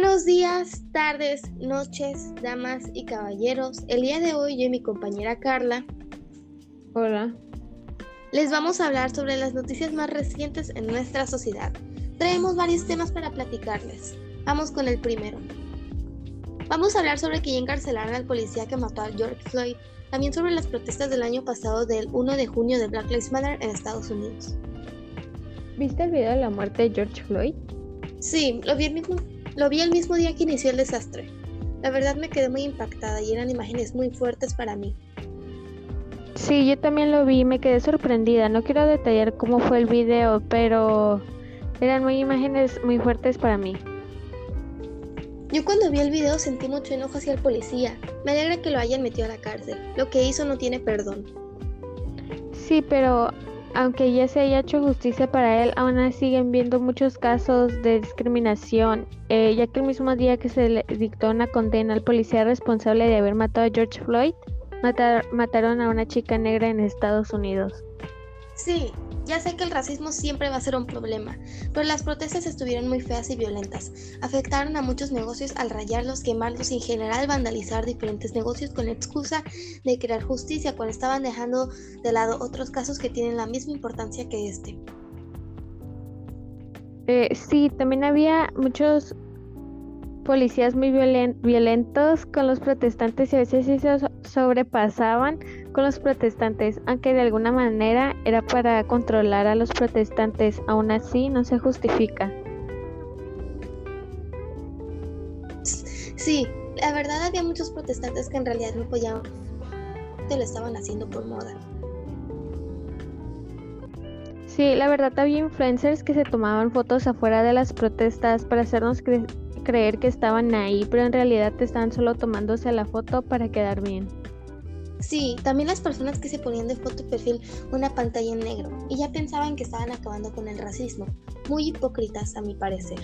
Buenos días, tardes, noches, damas y caballeros. El día de hoy yo y mi compañera Carla Hola. les vamos a hablar sobre las noticias más recientes en nuestra sociedad. Traemos varios temas para platicarles. Vamos con el primero. Vamos a hablar sobre que ya encarcelaron al policía que mató a George Floyd, también sobre las protestas del año pasado del 1 de junio de Black Lives Matter en Estados Unidos. ¿Viste el video de la muerte de George Floyd? Sí, lo vi, el mismo, lo vi el mismo día que inició el desastre. La verdad me quedé muy impactada y eran imágenes muy fuertes para mí. Sí, yo también lo vi y me quedé sorprendida. No quiero detallar cómo fue el video, pero eran muy imágenes muy fuertes para mí. Yo cuando vi el video sentí mucho enojo hacia el policía. Me alegra que lo hayan metido a la cárcel. Lo que hizo no tiene perdón. Sí, pero aunque ya se haya hecho justicia para él, aún siguen viendo muchos casos de discriminación, eh, ya que el mismo día que se le dictó una condena al policía responsable de haber matado a George Floyd, matar- mataron a una chica negra en Estados Unidos. Sí, ya sé que el racismo siempre va a ser un problema, pero las protestas estuvieron muy feas y violentas. Afectaron a muchos negocios al rayarlos, quemarlos y en general vandalizar diferentes negocios con la excusa de crear justicia cuando estaban dejando de lado otros casos que tienen la misma importancia que este. Eh, sí, también había muchos policías muy violen- violentos con los protestantes y a veces sí se so- sobrepasaban con los protestantes, aunque de alguna manera era para controlar a los protestantes, aún así no se justifica. Sí, la verdad había muchos protestantes que en realidad no apoyaban, que lo estaban haciendo por moda. Sí, la verdad había influencers que se tomaban fotos afuera de las protestas para hacernos cre- creer que estaban ahí, pero en realidad estaban solo tomándose la foto para quedar bien. Sí, también las personas que se ponían de foto y perfil una pantalla en negro y ya pensaban que estaban acabando con el racismo. Muy hipócritas a mi parecer.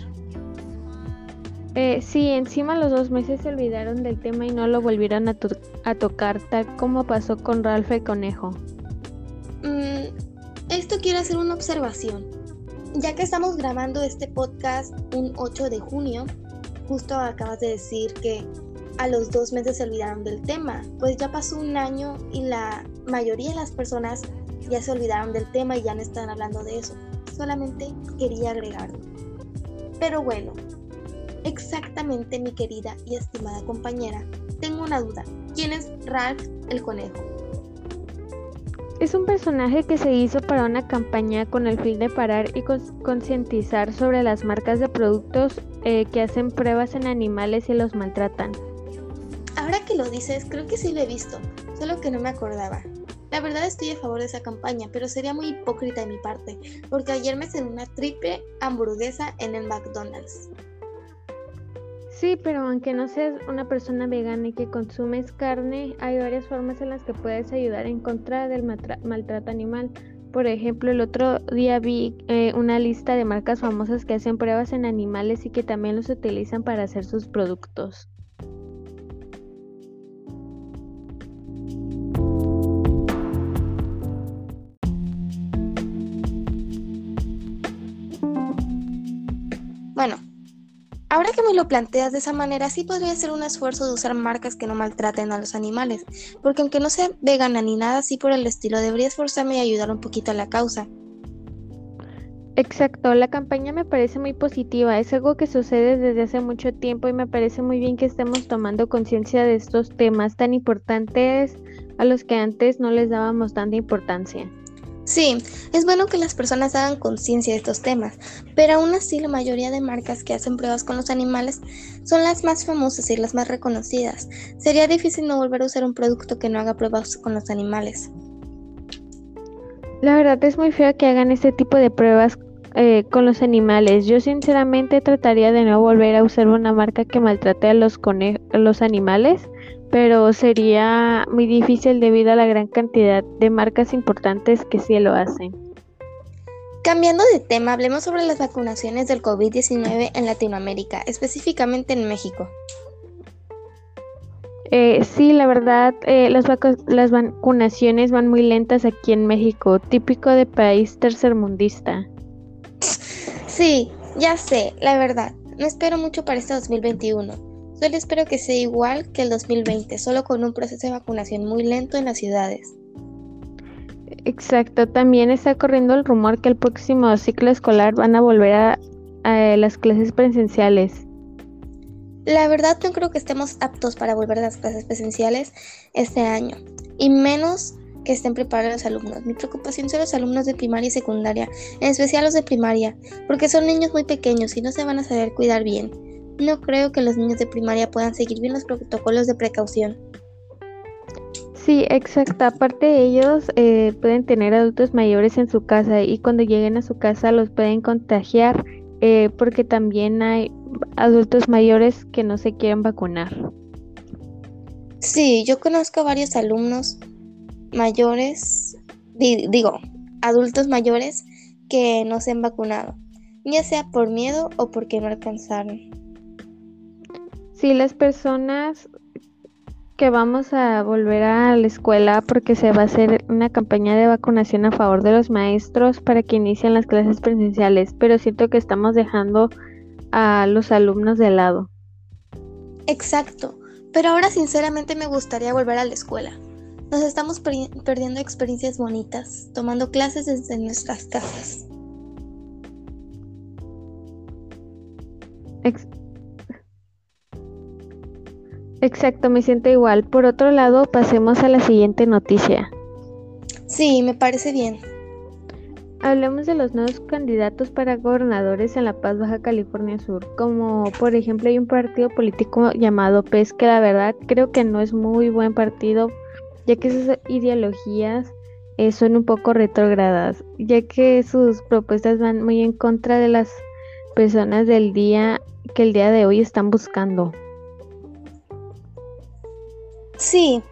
Eh, sí, encima los dos meses se olvidaron del tema y no lo volvieron a, to- a tocar, tal como pasó con Ralph el Conejo. Mm, esto quiero hacer una observación. Ya que estamos grabando este podcast un 8 de junio, justo acabas de decir que a los dos meses se olvidaron del tema. Pues ya pasó un año y la mayoría de las personas ya se olvidaron del tema y ya no están hablando de eso. Solamente quería agregarlo. Pero bueno, exactamente mi querida y estimada compañera, tengo una duda. ¿Quién es Ralph el conejo? Es un personaje que se hizo para una campaña con el fin de parar y concientizar sobre las marcas de productos eh, que hacen pruebas en animales y los maltratan. Ahora que lo dices, creo que sí lo he visto, solo que no me acordaba. La verdad estoy a favor de esa campaña, pero sería muy hipócrita de mi parte, porque ayer me cené una triple hamburguesa en el McDonald's. Sí, pero aunque no seas una persona vegana y que consumes carne, hay varias formas en las que puedes ayudar en contra del maltrato animal. Por ejemplo, el otro día vi eh, una lista de marcas famosas que hacen pruebas en animales y que también los utilizan para hacer sus productos. Bueno, ahora que me lo planteas de esa manera, sí podría ser un esfuerzo de usar marcas que no maltraten a los animales, porque aunque no sea vegana ni nada así por el estilo, debería esforzarme y ayudar un poquito a la causa. Exacto, la campaña me parece muy positiva, es algo que sucede desde hace mucho tiempo y me parece muy bien que estemos tomando conciencia de estos temas tan importantes a los que antes no les dábamos tanta importancia. Sí, es bueno que las personas hagan conciencia de estos temas, pero aún así la mayoría de marcas que hacen pruebas con los animales son las más famosas y las más reconocidas. Sería difícil no volver a usar un producto que no haga pruebas con los animales. La verdad es muy feo que hagan este tipo de pruebas eh, con los animales. Yo sinceramente trataría de no volver a usar una marca que maltrate a los, cone- a los animales, pero sería muy difícil debido a la gran cantidad de marcas importantes que sí lo hacen. Cambiando de tema, hablemos sobre las vacunaciones del COVID-19 en Latinoamérica, específicamente en México. Eh, sí, la verdad, eh, las, vacu- las vacunaciones van muy lentas aquí en México, típico de país tercermundista. Sí, ya sé, la verdad. no espero mucho para este 2021. Solo espero que sea igual que el 2020, solo con un proceso de vacunación muy lento en las ciudades. Exacto, también está corriendo el rumor que el próximo ciclo escolar van a volver a, las clases presenciales. La verdad no creo que estemos aptos para volver a las clases presenciales este año, y menos que estén preparados los alumnos. Mi preocupación son los alumnos de primaria y secundaria, en especial los de primaria, porque son niños muy pequeños y no se van a saber cuidar bien. No creo que los niños de primaria puedan seguir bien los protocolos de precaución. Sí, exacto. Aparte ellos eh, pueden tener adultos mayores en su casa y cuando lleguen a su casa los pueden contagiar eh, porque también hay adultos mayores que no se quieren vacunar. Sí, yo conozco varios alumnos mayores, digo, adultos mayores que no se han vacunado, ya sea por miedo o porque no alcanzaron. Sí, las personas que vamos a volver a la escuela porque se va a hacer una campaña de vacunación a favor de los maestros para que inicien las clases presenciales, pero siento que estamos dejando a los alumnos de lado. Exacto, pero ahora sinceramente me gustaría volver a la escuela. Nos estamos perdiendo experiencias bonitas, tomando clases desde nuestras casas. Exacto, me siento igual. Por otro lado, pasemos a la siguiente noticia. Sí, me parece bien. Hablemos de los nuevos candidatos para gobernadores en La Paz, Baja California Sur, como por ejemplo hay un partido político llamado PES que la verdad creo que no es muy buen partido ya que sus ideologías eh, son un poco retrógradas, ya que sus propuestas van muy en contra de las personas del día que el día de hoy están buscando. Sí,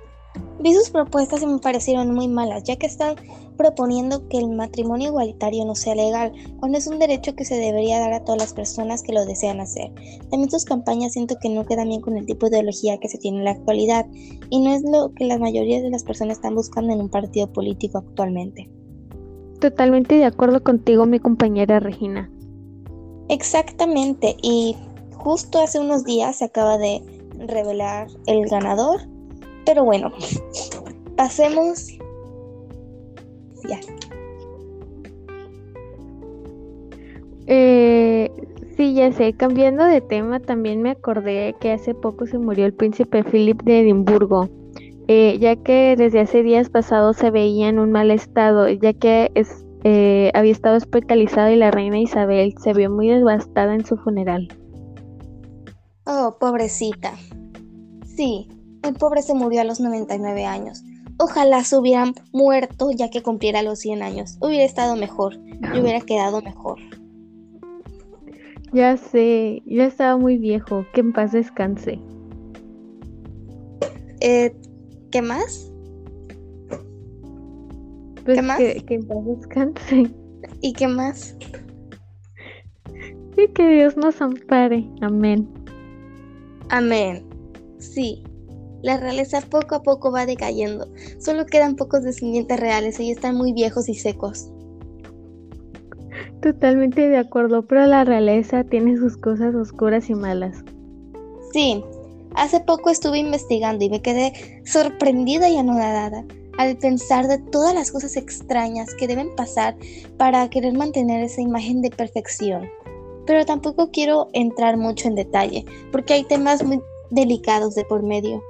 vi sus propuestas y me parecieron muy malas, ya que están proponiendo que el matrimonio igualitario no sea legal, cuando es un derecho que se debería dar a todas las personas que lo desean hacer. También sus campañas siento que no quedan bien con el tipo de ideología que se tiene en la actualidad y no es lo que la mayoría de las personas están buscando en un partido político actualmente. Totalmente de acuerdo contigo, mi compañera Regina. Exactamente, y justo hace unos días se acaba de revelar el ganador, pero bueno, pasemos eh, sí, ya sé. Cambiando de tema, también me acordé que hace poco se murió el príncipe Philip de Edimburgo, eh, ya que desde hace días pasados se veía en un mal estado, ya que es, eh, había estado hospitalizado y la reina Isabel se vio muy devastada en su funeral. Oh, pobrecita. Sí, el pobre se murió a los 99 años. Ojalá se hubieran muerto ya que cumpliera los 100 años. Hubiera estado mejor. Yo hubiera quedado mejor. Ya sé, ya estaba muy viejo. Que en paz descanse. Eh, ¿Qué más? Pues ¿Qué más? Que, que en paz descanse. ¿Y qué más? Y que Dios nos ampare. Amén. Amén. Sí. La realeza poco a poco va decayendo. Solo quedan pocos descendientes reales y están muy viejos y secos. Totalmente de acuerdo, pero la realeza tiene sus cosas oscuras y malas. Sí, hace poco estuve investigando y me quedé sorprendida y anodada al pensar de todas las cosas extrañas que deben pasar para querer mantener esa imagen de perfección. Pero tampoco quiero entrar mucho en detalle, porque hay temas muy delicados de por medio.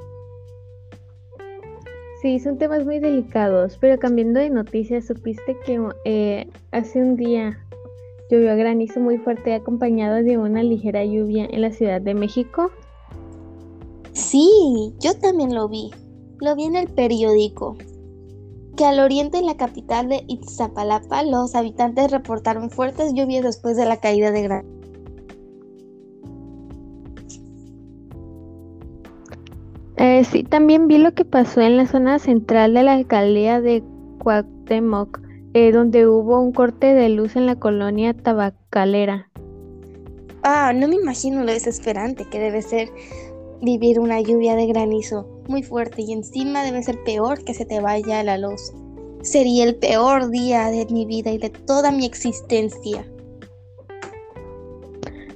Sí, son temas muy delicados, pero cambiando de noticias, ¿supiste que eh, hace un día llovió granizo muy fuerte acompañado de una ligera lluvia en la Ciudad de México? Sí, yo también lo vi. Lo vi en el periódico. Que al oriente en la capital de Iztapalapa los habitantes reportaron fuertes lluvias después de la caída de granizo. Eh, sí, también vi lo que pasó en la zona central de la alcaldía de Cuauhtémoc, eh, donde hubo un corte de luz en la colonia tabacalera. Ah, no me imagino lo desesperante que debe ser vivir una lluvia de granizo muy fuerte y encima debe ser peor que se te vaya la luz. Sería el peor día de mi vida y de toda mi existencia.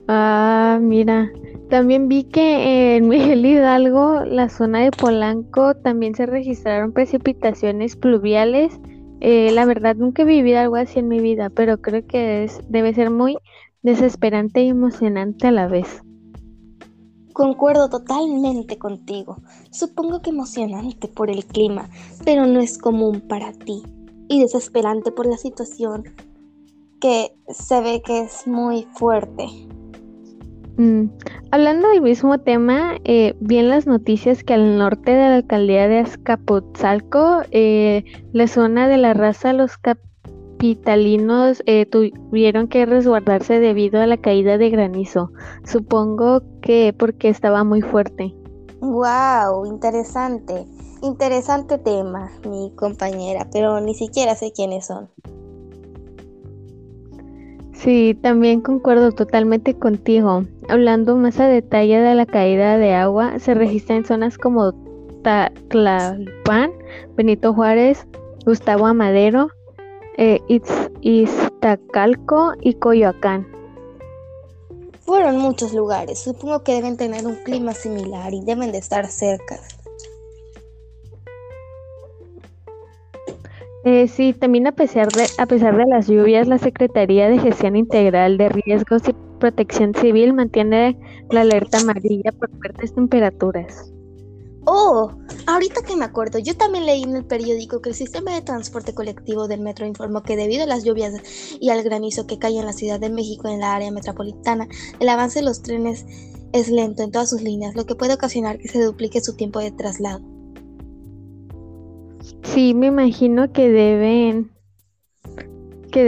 Ah, mira. También vi que en Miguel Hidalgo, la zona de Polanco, también se registraron precipitaciones pluviales. Eh, la verdad, nunca he vivido algo así en mi vida, pero creo que es, debe ser muy desesperante y emocionante a la vez. Concuerdo totalmente contigo. Supongo que emocionante por el clima, pero no es común para ti. Y desesperante por la situación que se ve que es muy fuerte. Mm, hablando del mismo tema, eh, vi en las noticias que al norte de la alcaldía de Azcapotzalco, eh, la zona de la raza, los capitalinos eh, tuvieron que resguardarse debido a la caída de granizo. Supongo que porque estaba muy fuerte. ¡Wow! Interesante. Interesante tema, mi compañera, pero ni siquiera sé quiénes son. Sí, también concuerdo totalmente contigo. Hablando más a detalle de la caída de agua, se registra en zonas como Taclalpan, Benito Juárez, Gustavo Amadero, eh, Iztacalco y Coyoacán. Fueron muchos lugares, supongo que deben tener un clima similar y deben de estar cerca. Eh, sí, también a pesar, de, a pesar de las lluvias, la Secretaría de Gestión Integral de Riesgos y Protección Civil mantiene la alerta amarilla por fuertes temperaturas. Oh, ahorita que me acuerdo, yo también leí en el periódico que el sistema de transporte colectivo del metro informó que debido a las lluvias y al granizo que cae en la Ciudad de México en la área metropolitana, el avance de los trenes es lento en todas sus líneas, lo que puede ocasionar que se duplique su tiempo de traslado. Sí, me imagino que deben que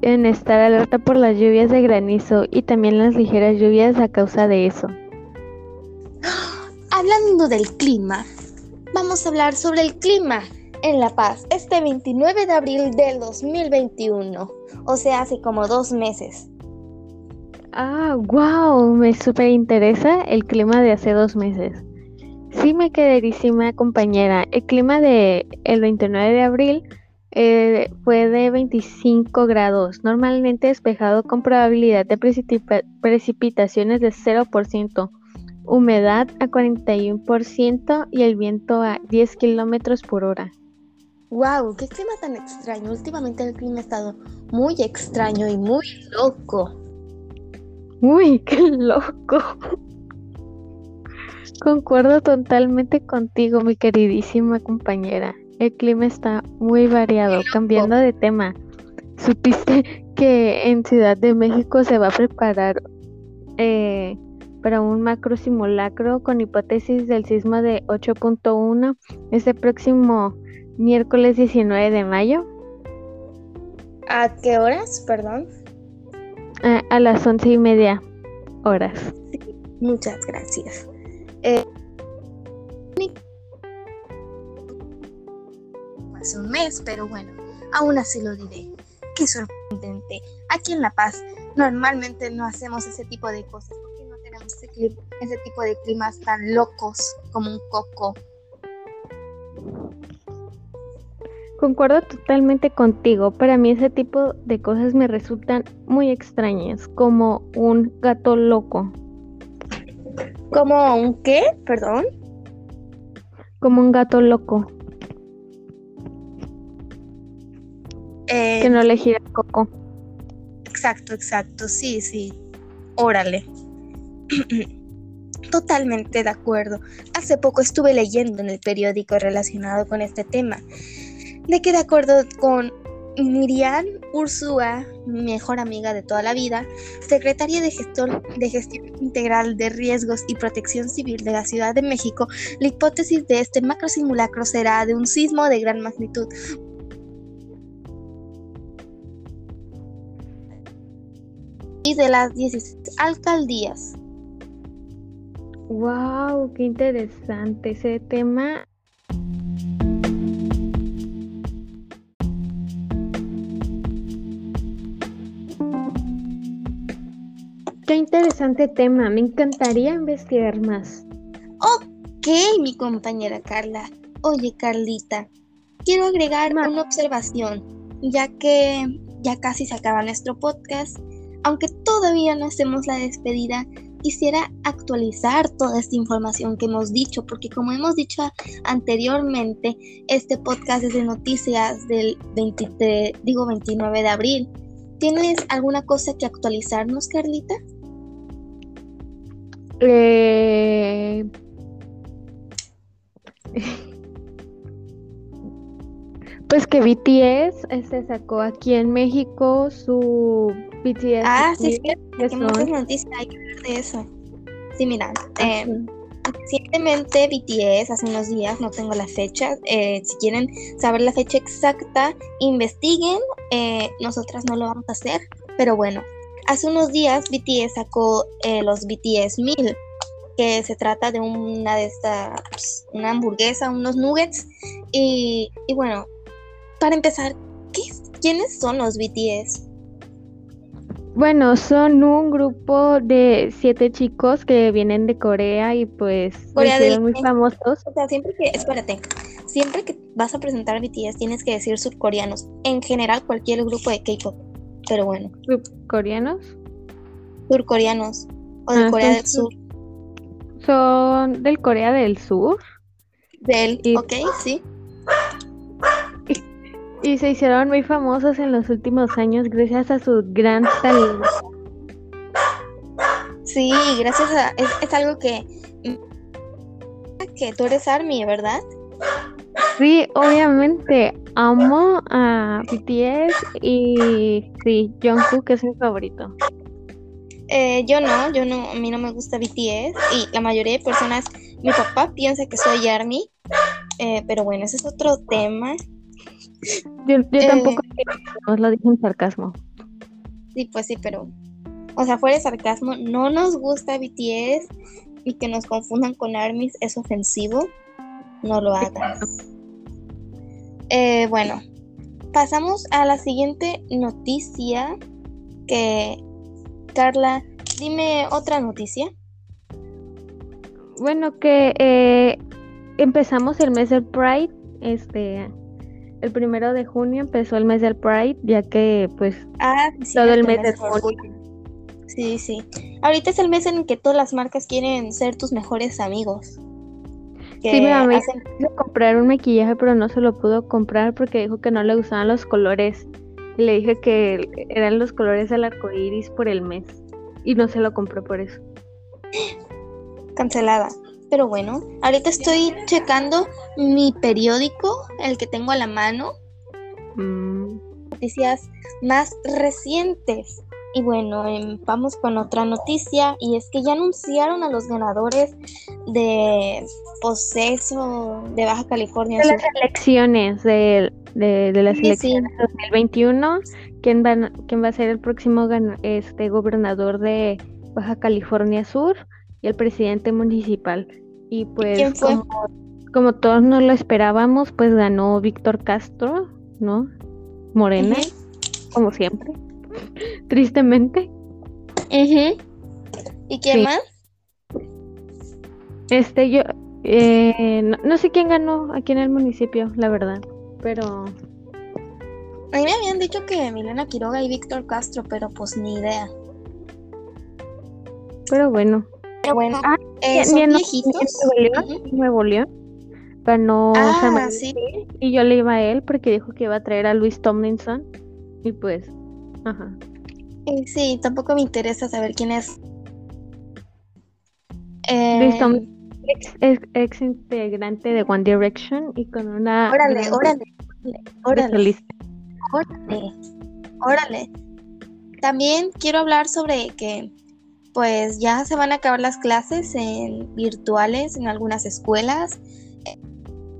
deben estar alerta por las lluvias de granizo y también las ligeras lluvias a causa de eso. Hablando del clima, vamos a hablar sobre el clima en La Paz este 29 de abril del 2021, o sea, hace como dos meses. Ah, wow, me súper interesa el clima de hace dos meses. Sí, me queridísima compañera. El clima de el 29 de abril eh, fue de 25 grados, normalmente despejado con probabilidad de precipitaciones de 0%, humedad a 41% y el viento a 10 kilómetros por hora. ¡Wow! ¡Qué clima tan extraño! Últimamente el clima ha estado muy extraño y muy loco. ¡Uy, qué loco! Concuerdo totalmente contigo, mi queridísima compañera. El clima está muy variado. Cambiando de tema, ¿supiste que en Ciudad de México se va a preparar eh, para un macro simulacro con hipótesis del sismo de 8.1 este próximo miércoles 19 de mayo? ¿A qué horas, perdón? a las once y media horas. muchas gracias. Eh, hace un mes, pero bueno, aún así lo diré. Qué sorprendente. Aquí en La Paz normalmente no hacemos ese tipo de cosas porque no tenemos ese, ese tipo de climas tan locos como un coco. Concuerdo totalmente contigo. Para mí ese tipo de cosas me resultan muy extrañas, como un gato loco. ¿Como un qué? Perdón. Como un gato loco. Eh, que no le gira el coco. Exacto, exacto. Sí, sí. Órale. Totalmente de acuerdo. Hace poco estuve leyendo en el periódico relacionado con este tema, de que de acuerdo con Miriam Ursúa, mi mejor amiga de toda la vida, secretaria de gestión, de gestión integral de riesgos y protección civil de la Ciudad de México, la hipótesis de este macro simulacro será de un sismo de gran magnitud. Y de las 16 alcaldías. ¡Wow! ¡Qué interesante ese tema! Qué interesante tema, me encantaría investigar más. Ok, mi compañera Carla. Oye, Carlita, quiero agregar una observación, ya que ya casi se acaba nuestro podcast. Aunque todavía no hacemos la despedida, quisiera actualizar toda esta información que hemos dicho, porque como hemos dicho anteriormente, este podcast es de noticias del 23, digo 29 de abril. ¿Tienes alguna cosa que actualizarnos, Carlita? Eh... Pues que BTS se este, sacó aquí en México su BTS. Ah, sí, sí, que muchas noticias hay que hablar de eso. Sí, mira, eh, recientemente BTS, hace unos días, no tengo la fecha, eh, si quieren saber la fecha exacta, investiguen, eh, nosotras no lo vamos a hacer, pero bueno, hace unos días BTS sacó los BTS 1000 que se trata de una de estas, una hamburguesa, unos nuggets. Y, y bueno, para empezar, ¿quiénes son los BTS? Bueno, son un grupo de siete chicos que vienen de Corea y pues Corea muy famosos. O sea, siempre que, espérate, siempre que vas a presentar a BTS tienes que decir surcoreanos. En general, cualquier grupo de K-pop. Pero bueno. ¿Coreanos? Surcoreanos. O de ah, Corea del Sur. Son del Corea del Sur. Del, ok, sí. Y se hicieron muy famosos en los últimos años gracias a su gran talento. Sí, gracias a... Es, algo que... Que tú eres Army, ¿verdad? Sí, obviamente. Amo a BTS y sí, Jungkook es mi favorito. Eh, yo no, yo no, a mí no me gusta BTS y la mayoría de personas, mi papá piensa que soy ARMY, eh, pero bueno, ese es otro tema. Yo, yo tampoco eh, nos lo dije en sarcasmo. Sí, pues sí, pero, o sea, fuera de sarcasmo, no nos gusta BTS y que nos confundan con ARMYs es ofensivo, no lo hagan. Eh, bueno, pasamos a la siguiente noticia que, Carla, dime otra noticia. Bueno, que eh, empezamos el mes del Pride, este, el primero de junio empezó el mes del Pride, ya que pues ah, todo el mes de junio. Sí, sí. Ahorita es el mes en que todas las marcas quieren ser tus mejores amigos. sí, mi mamá hacen... comprar un maquillaje, pero no se lo pudo comprar porque dijo que no le gustaban los colores. Y le dije que eran los colores del arco iris por el mes. Y no se lo compró por eso. Cancelada. Pero bueno, ahorita estoy checando mi periódico, el que tengo a la mano. Mm. Noticias más recientes. Y bueno, em, vamos con otra noticia y es que ya anunciaron a los ganadores de Poseso de Baja California. De las elecciones, de, las elecciones 2021, ¿quién va, ¿quién va a ser el próximo este, gobernador de Baja California Sur? Y el presidente municipal. Y pues Como, todos nos lo esperábamos, pues ganó Víctor Castro, ¿no? Morena, como siempre. Tristemente. ¿Y quién más? Este, yo eh, no, sé quién ganó aquí en el municipio, la verdad, pero... A mí me habían dicho que Milena Quiroga y Víctor Castro, pero pues ni idea. Pero bueno, bueno, ah, eh, son viejitos. Nuevo León, ganó ah, sí. y yo le iba a él porque dijo que iba a traer a Luis Tomlinson y pues, ajá. Eh, sí, tampoco me interesa saber quién es. Luis eh, Tomlinson es ex, integrante de One Direction y con una... Órale, órale, órale, órale, órale. También quiero hablar sobre que pues ya se van a acabar las clases en virtuales en algunas escuelas.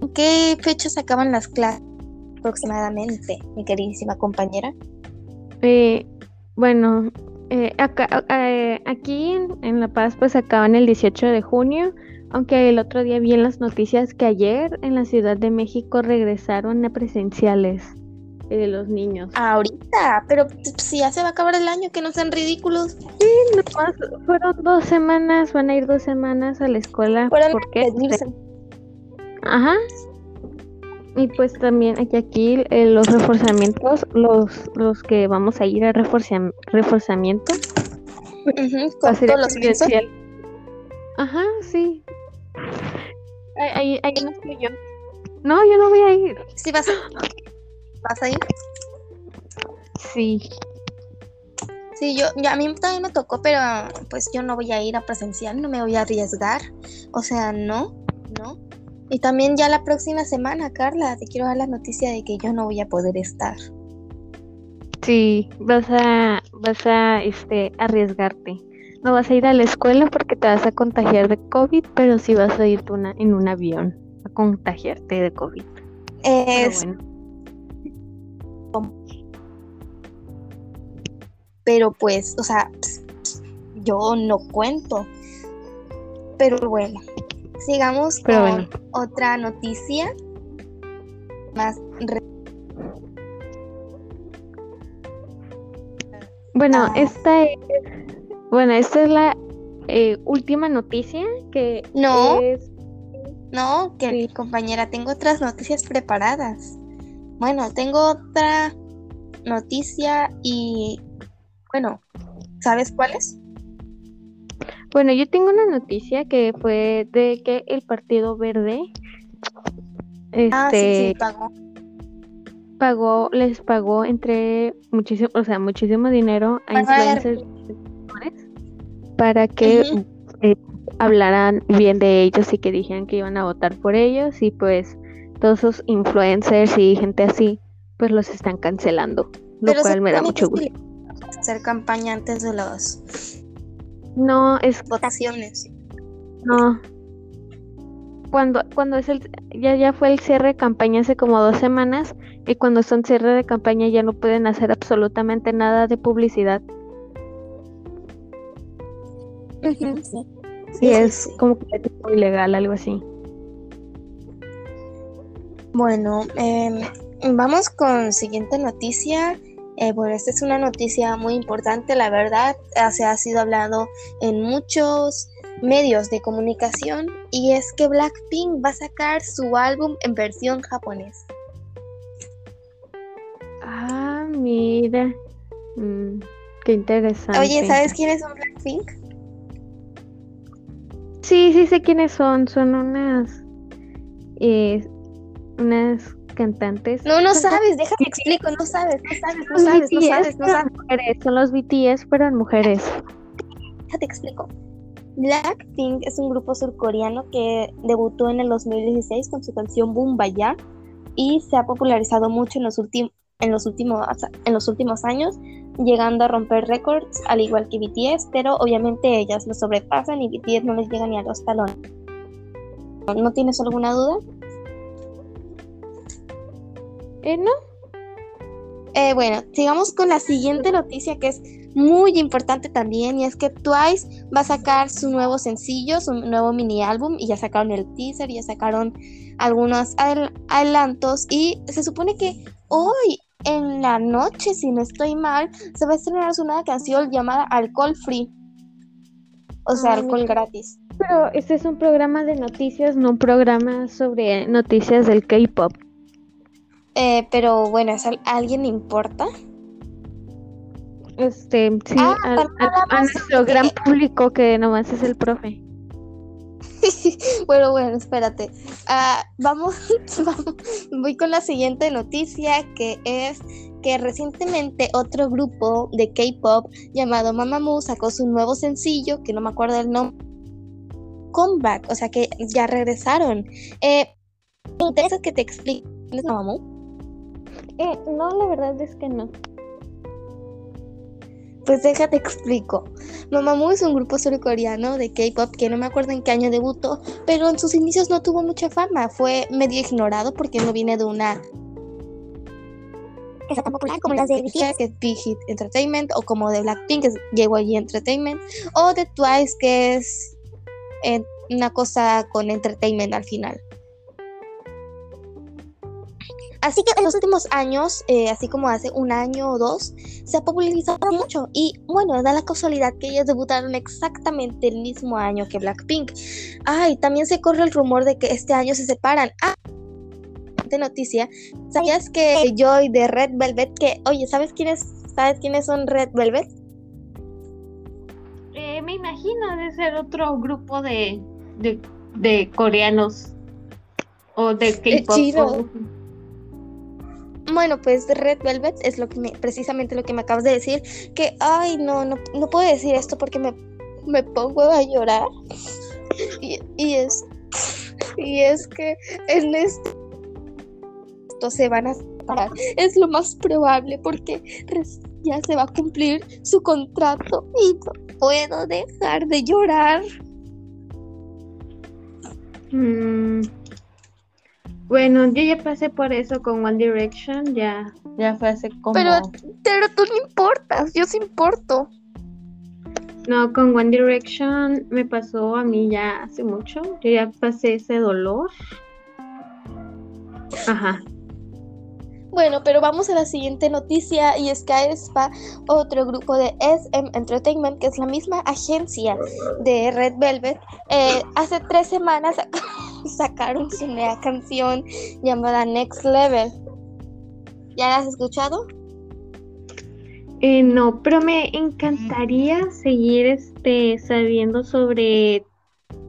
¿En qué fecha se acaban las clases aproximadamente, mi queridísima compañera? Eh, bueno, eh, eh, aquí en, La Paz pues acaban el 18 de junio, aunque el otro día vi en las noticias que ayer en la Ciudad de México regresaron a presenciales de los niños. Ahorita, pero si ya se va a acabar el año, que no sean ridículos. Sí, nomás fueron dos semanas, van a ir dos semanas a la escuela. ¿Por qué? Ajá. Y pues también aquí, aquí eh, los reforzamientos, los, los que vamos a ir a reforzamiento. con todos los Ajá, sí. Ahí, ahí, no estoy yo. No, yo no voy a ir. Sí, vas a, ¿Vas a ir. Sí. Sí, yo, a mí también me tocó, pero pues yo no voy a ir a presencial, no me voy a arriesgar. O sea, no, no. Y también ya la próxima semana, Carla, te quiero dar la noticia de que yo no voy a poder estar. Sí, vas a, vas a, este, arriesgarte. No vas a ir a la escuela porque te vas a contagiar de COVID, pero sí vas a ir una, en un avión a contagiarte de COVID. Es, pero pues, o sea, yo no cuento. Pero bueno, sigamos con otra noticia más. Bueno, ah. esta es, bueno, esta es la eh, última noticia que no, no, que compañera, tengo otras noticias preparadas. Bueno, tengo otra noticia y bueno, ¿sabes cuál es? Bueno, yo tengo una noticia que fue de que el Partido Verde ah, sí, sí, este, pagó. Pagó, les pagó entre muchísimo, o sea, muchísimo dinero a influencers para que eh, hablaran bien de ellos y que dijeran que iban a votar por ellos y pues todos esos influencers y gente así pues los están cancelando, lo cual me da mucho gusto hacer campaña antes de las no es votaciones. No. Cuando cuando es el ya ya fue el cierre de campaña hace como dos semanas y cuando son cierre de campaña ya no pueden hacer absolutamente nada de publicidad. sí. es como que ilegal, algo así. Bueno, em, vamos con siguiente noticia. Eh, bueno, esta es una noticia muy importante, la verdad. Eh, se ha sido hablado en muchos medios de comunicación y es que Blackpink va a sacar su álbum en versión japonés. Ah, mira. Mm, qué interesante. Oye, ¿sabes quiénes son Blackpink? Sí, sí sé quiénes son. Son unas. Eh, unas cantantes. No, no sabes, déjame explico, no sabes, no sabes, no sabes, no sabes, no sabes. Mujeres, son los BTS, pero en mujeres. Déjate explico. Blackpink es un grupo surcoreano que debutó en el 2016 con su canción Boom Baya y se ha popularizado mucho en los, en, los últimos, en los últimos años, llegando a romper récords al igual que BTS, pero obviamente ellas lo sobrepasan y BTS no les llega ni a los talones. ¿No tienes alguna duda? Eh, ¿No? Eh, bueno, sigamos con la siguiente noticia que es muy importante también y es que Twice va a sacar su nuevo sencillo, su nuevo mini álbum y ya sacaron el teaser, ya sacaron algunos adelantos y se supone que hoy en la noche, si no estoy mal, se va a estrenar su nueva canción llamada Alcohol Free. O sea, alcohol gratis. Pero este es un programa de noticias, no un programa sobre noticias del K-pop. Eh, pero bueno, ¿es a, alguien importa? Este, sí, ah, a, nuestro gran público que nomás es el profe. bueno, bueno, espérate. Ah, vamos, voy con la siguiente noticia que es que recientemente otro grupo de K-pop llamado Mamamoo sacó su nuevo sencillo, que no me acuerdo el nombre, Comeback, o sea que ya regresaron. Eh, ¿Me interesa que te explique Mamamoo? Eh, no, la verdad es que no. Pues déjate explico. Mamamoo es un grupo surcoreano de K-pop que no me acuerdo en qué año debutó, pero en sus inicios no tuvo mucha fama. Fue medio ignorado porque no viene de una tan popular como las de BTS, que es Big Hit Entertainment, o como de Blackpink, que es YG Entertainment, o de Twice, que es eh, una cosa con entertainment al final. Así que en los últimos años, eh, así como hace un año o dos, se ha popularizado mucho. Y bueno, da la casualidad que ellos debutaron exactamente el mismo año que Blackpink. Ay, también se corre el rumor de que este año se separan. Ah, siguiente noticia. ¿Sabías que Joy de Red Velvet, que, oye, ¿sabes quiénes, ¿sabes quiénes son Red Velvet? Eh, me imagino de ser otro grupo de, de, coreanos o de K-pop. Bueno, pues Red Velvet es lo que me, precisamente lo que me acabas de decir, que, ay, no, no, no puedo decir esto porque me, me pongo a llorar. Y, y, es, y es que en esto se van a separar. Es lo más probable porque ya se va a cumplir su contrato y no puedo dejar de llorar. Mm, bueno, yo ya pasé por eso con One Direction, ya, ya fue hace como... Pero, pero tú no importas, yo sí importo. No, con One Direction me pasó a mí ya hace mucho, yo ya pasé ese dolor. Ajá. Bueno, pero vamos a la siguiente noticia y es que AESPA, otro grupo de SM Entertainment, que es la misma agencia de Red Velvet, eh, hace tres semanas sacaron su nueva canción llamada Next Level. ¿Ya la has escuchado? Eh, no, pero me encantaría seguir este sabiendo sobre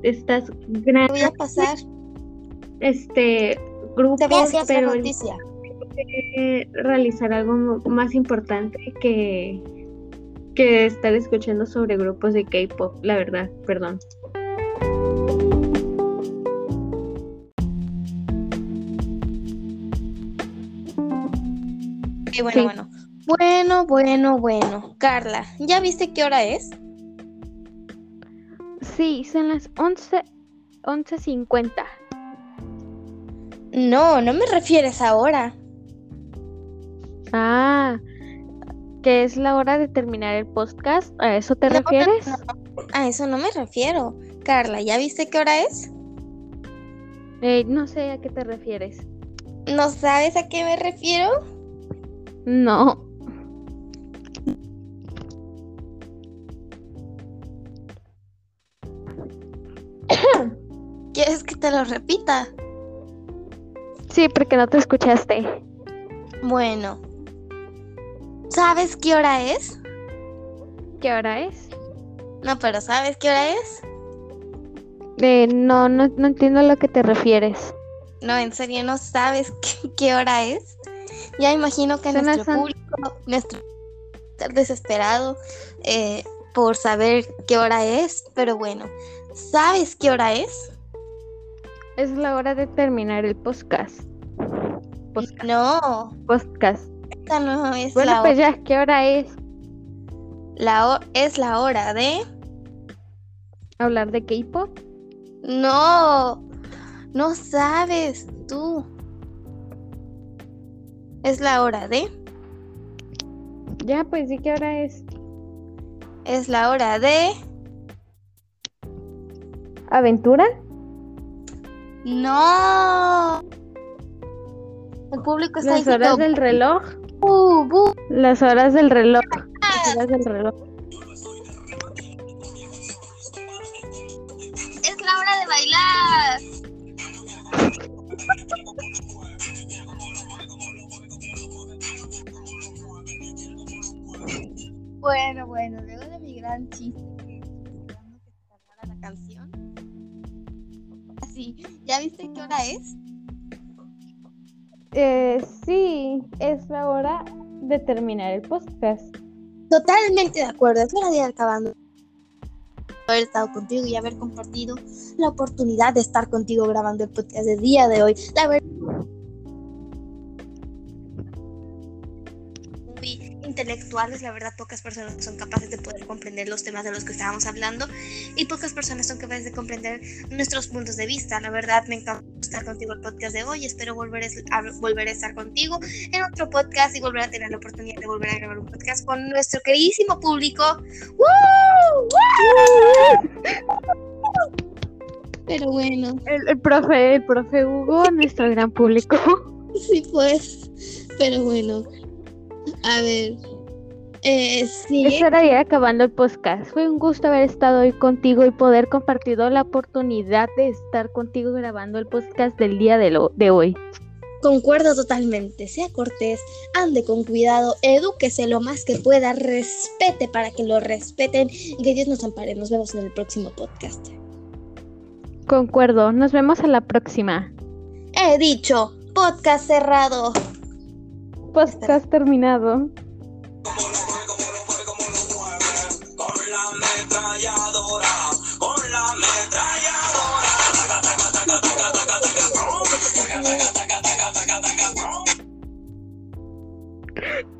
estas grandes. Voy a pasar. Este grupos, Te pero noticia. realizar algo más importante que que estar escuchando sobre grupos de K-pop, la verdad, perdón. Bueno, bueno. Bueno, bueno, bueno. Carla, ¿ya viste qué hora es? Sí, son las 11, 11.50. No, no me refieres ahora. Ah, que es la hora de terminar el podcast. ¿A eso te refieres? a eso no me refiero. Carla, ¿ya viste qué hora es? Eh, no sé a qué te refieres. ¿No sabes a qué me refiero? No. ¿Quieres que te lo repita? Sí, porque no te escuchaste. Bueno. ¿Sabes qué hora es? ¿Qué hora es? No, pero ¿sabes qué hora es? Eh, no, no, no entiendo a lo que te refieres. No, en serio, ¿no sabes qué hora es? Ya imagino que nuestro público, nuestro estar desesperado eh, por saber qué hora es, pero bueno, ¿sabes qué hora es? Es la hora de terminar el podcast. No. Podcast. Esta no es bueno, pues ya, ¿qué hora es? La es la hora de hablar de K-pop. No, no sabes tú. Es la hora de. Ya, pues sí, ¿qué hora es? Es la hora de. ¿Aventura? No. El público está Las horas del reloj. Uh, Las horas del reloj. Las horas del reloj. Es la hora de bailar. Bueno, bueno, luego de mi gran chiste, esperando que se la canción. Así, ¿ya viste qué hora es? Eh, sí, es la hora de terminar el podcast. Totalmente de acuerdo, es hora de ir acabando. Haber estado contigo y haber compartido la oportunidad de estar contigo grabando el podcast de día de hoy. La verdad intelectuales, la verdad pocas personas son capaces de poder comprender los temas de los que estábamos hablando y pocas personas son capaces de comprender nuestros puntos de vista. La verdad me encanta estar contigo el podcast de hoy, espero volver a, volver a estar contigo en otro podcast y volver a tener la oportunidad de volver a grabar un podcast con nuestro queridísimo público. Pero bueno. El, el, profe, el profe Hugo, nuestro gran público. Sí, pues. Pero bueno. A ver. Eh, sí. Acabando el podcast. Fue un gusto haber estado hoy contigo y poder compartido la oportunidad de estar contigo grabando el podcast del día de, hoy. Concuerdo totalmente. Sea cortés, ande con cuidado, edúquese lo más que pueda, respete para que lo respeten y que Dios nos ampare. Nos vemos en el próximo podcast. Concuerdo. Nos vemos a la próxima. He dicho, podcast cerrado. Podcast terminado. ametralladora, con la ametralladora. Taca, taca, taca, taca, taca, taca, taca, taca, taca, taca, taca, taca, taca,